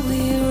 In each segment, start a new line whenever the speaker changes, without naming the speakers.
we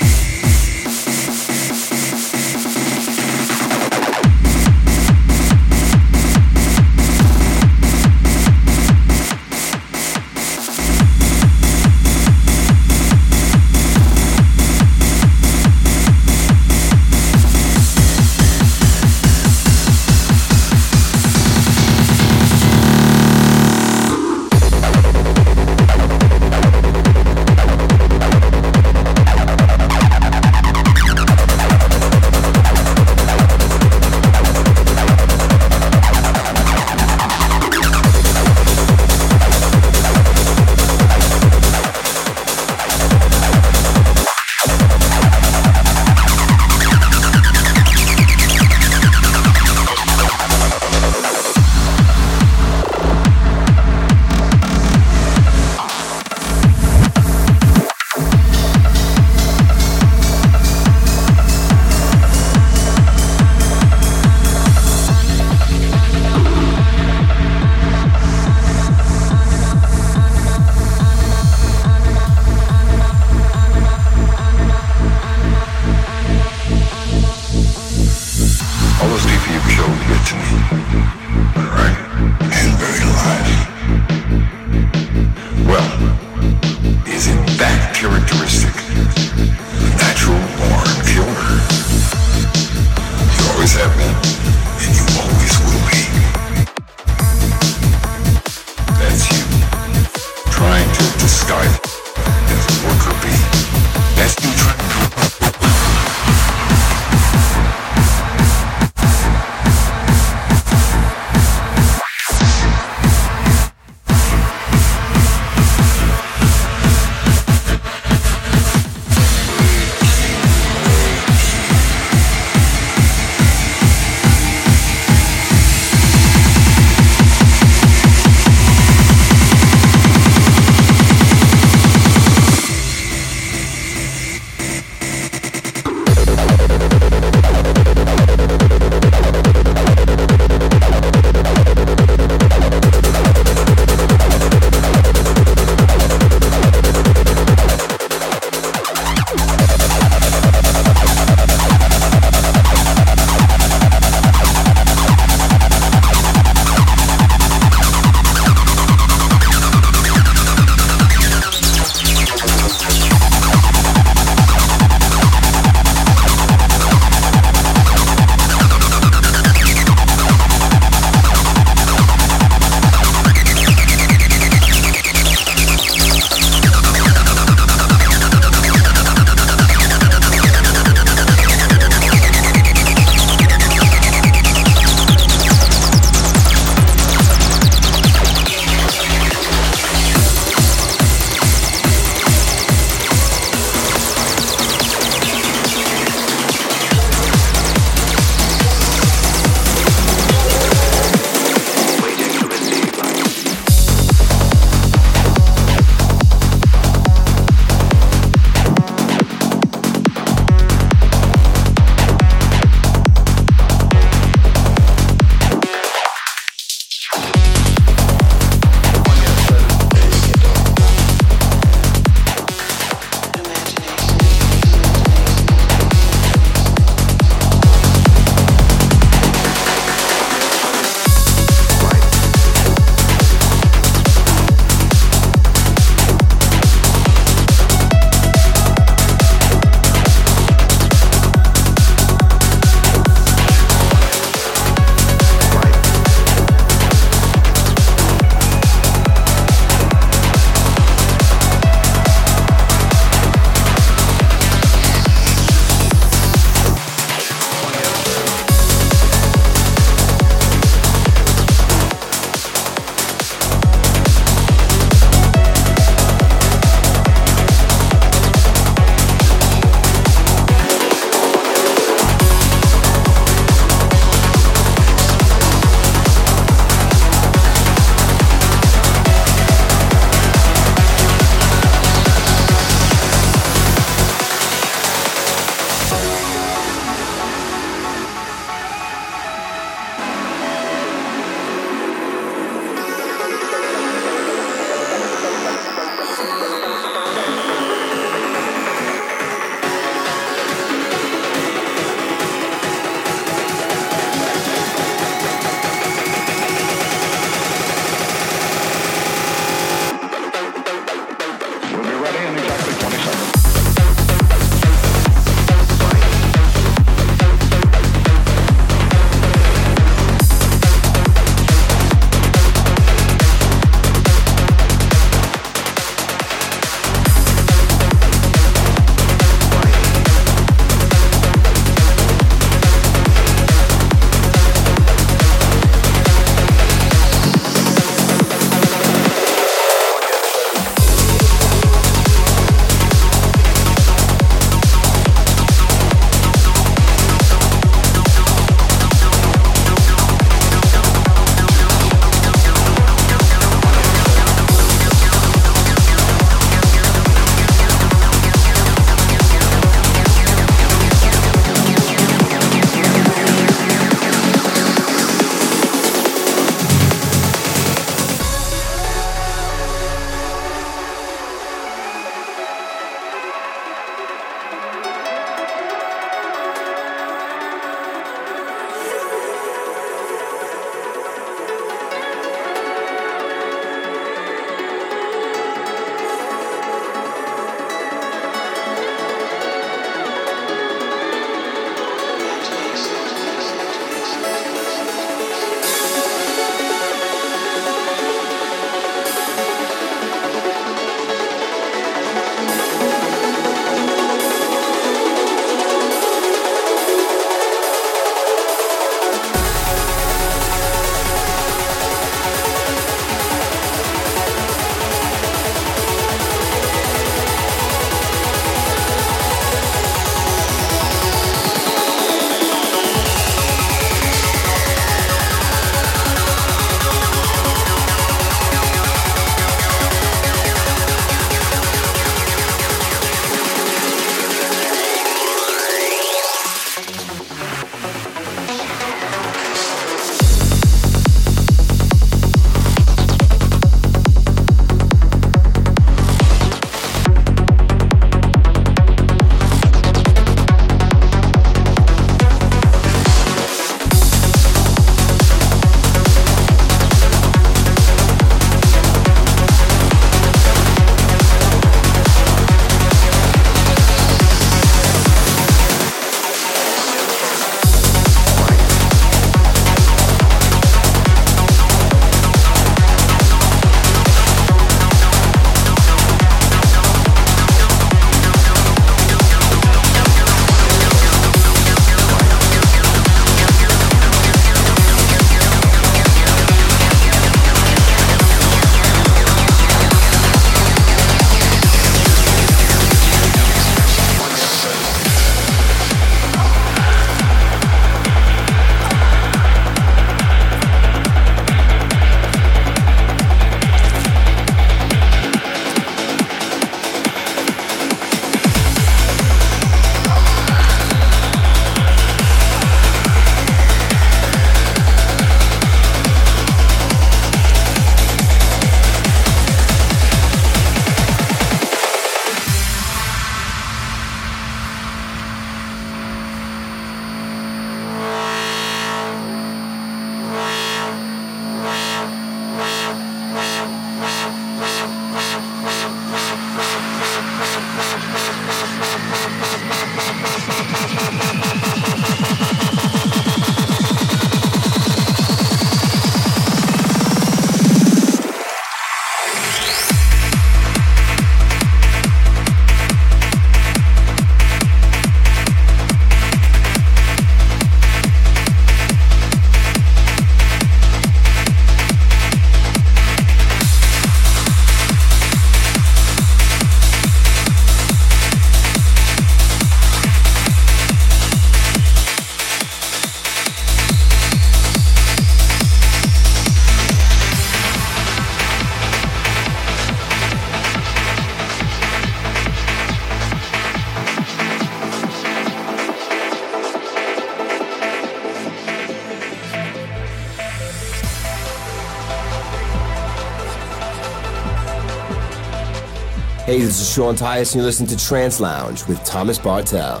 this is Sean Tyas, and you're listening to Trance Lounge with Thomas Bartel.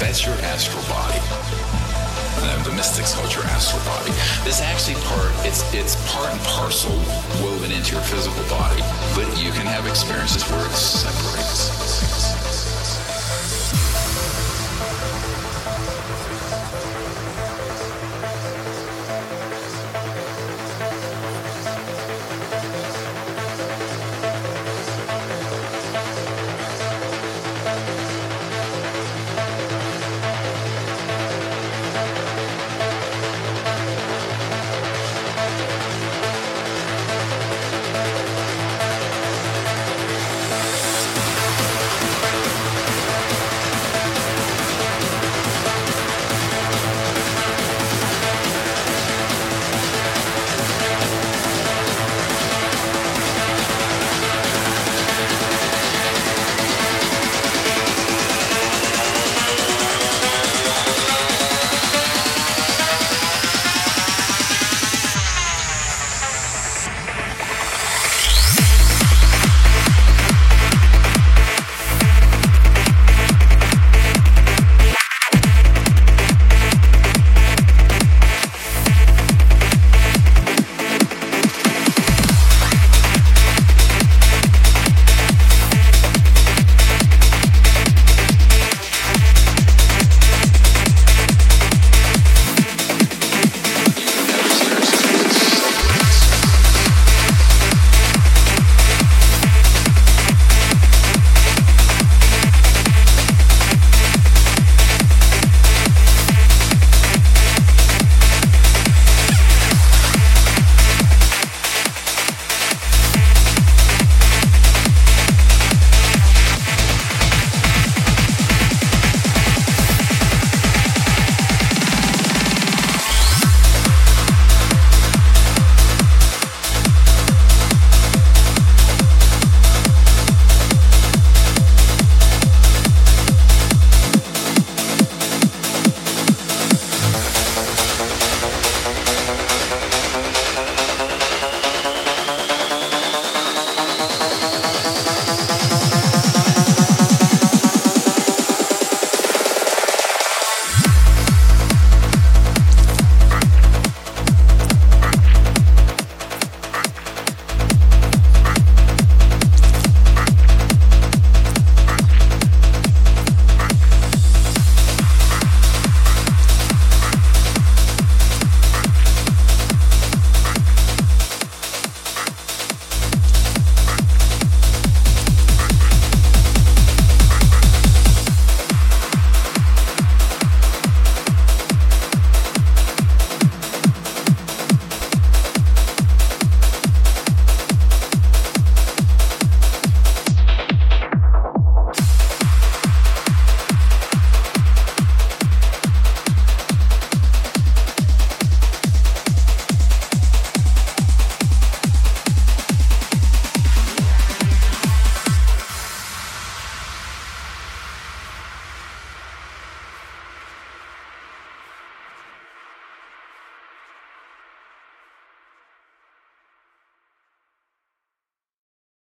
That's your astral body. the mystics call it your astral body. This actually part it's it's part and parcel woven into your physical body, but you can have experiences where it separates.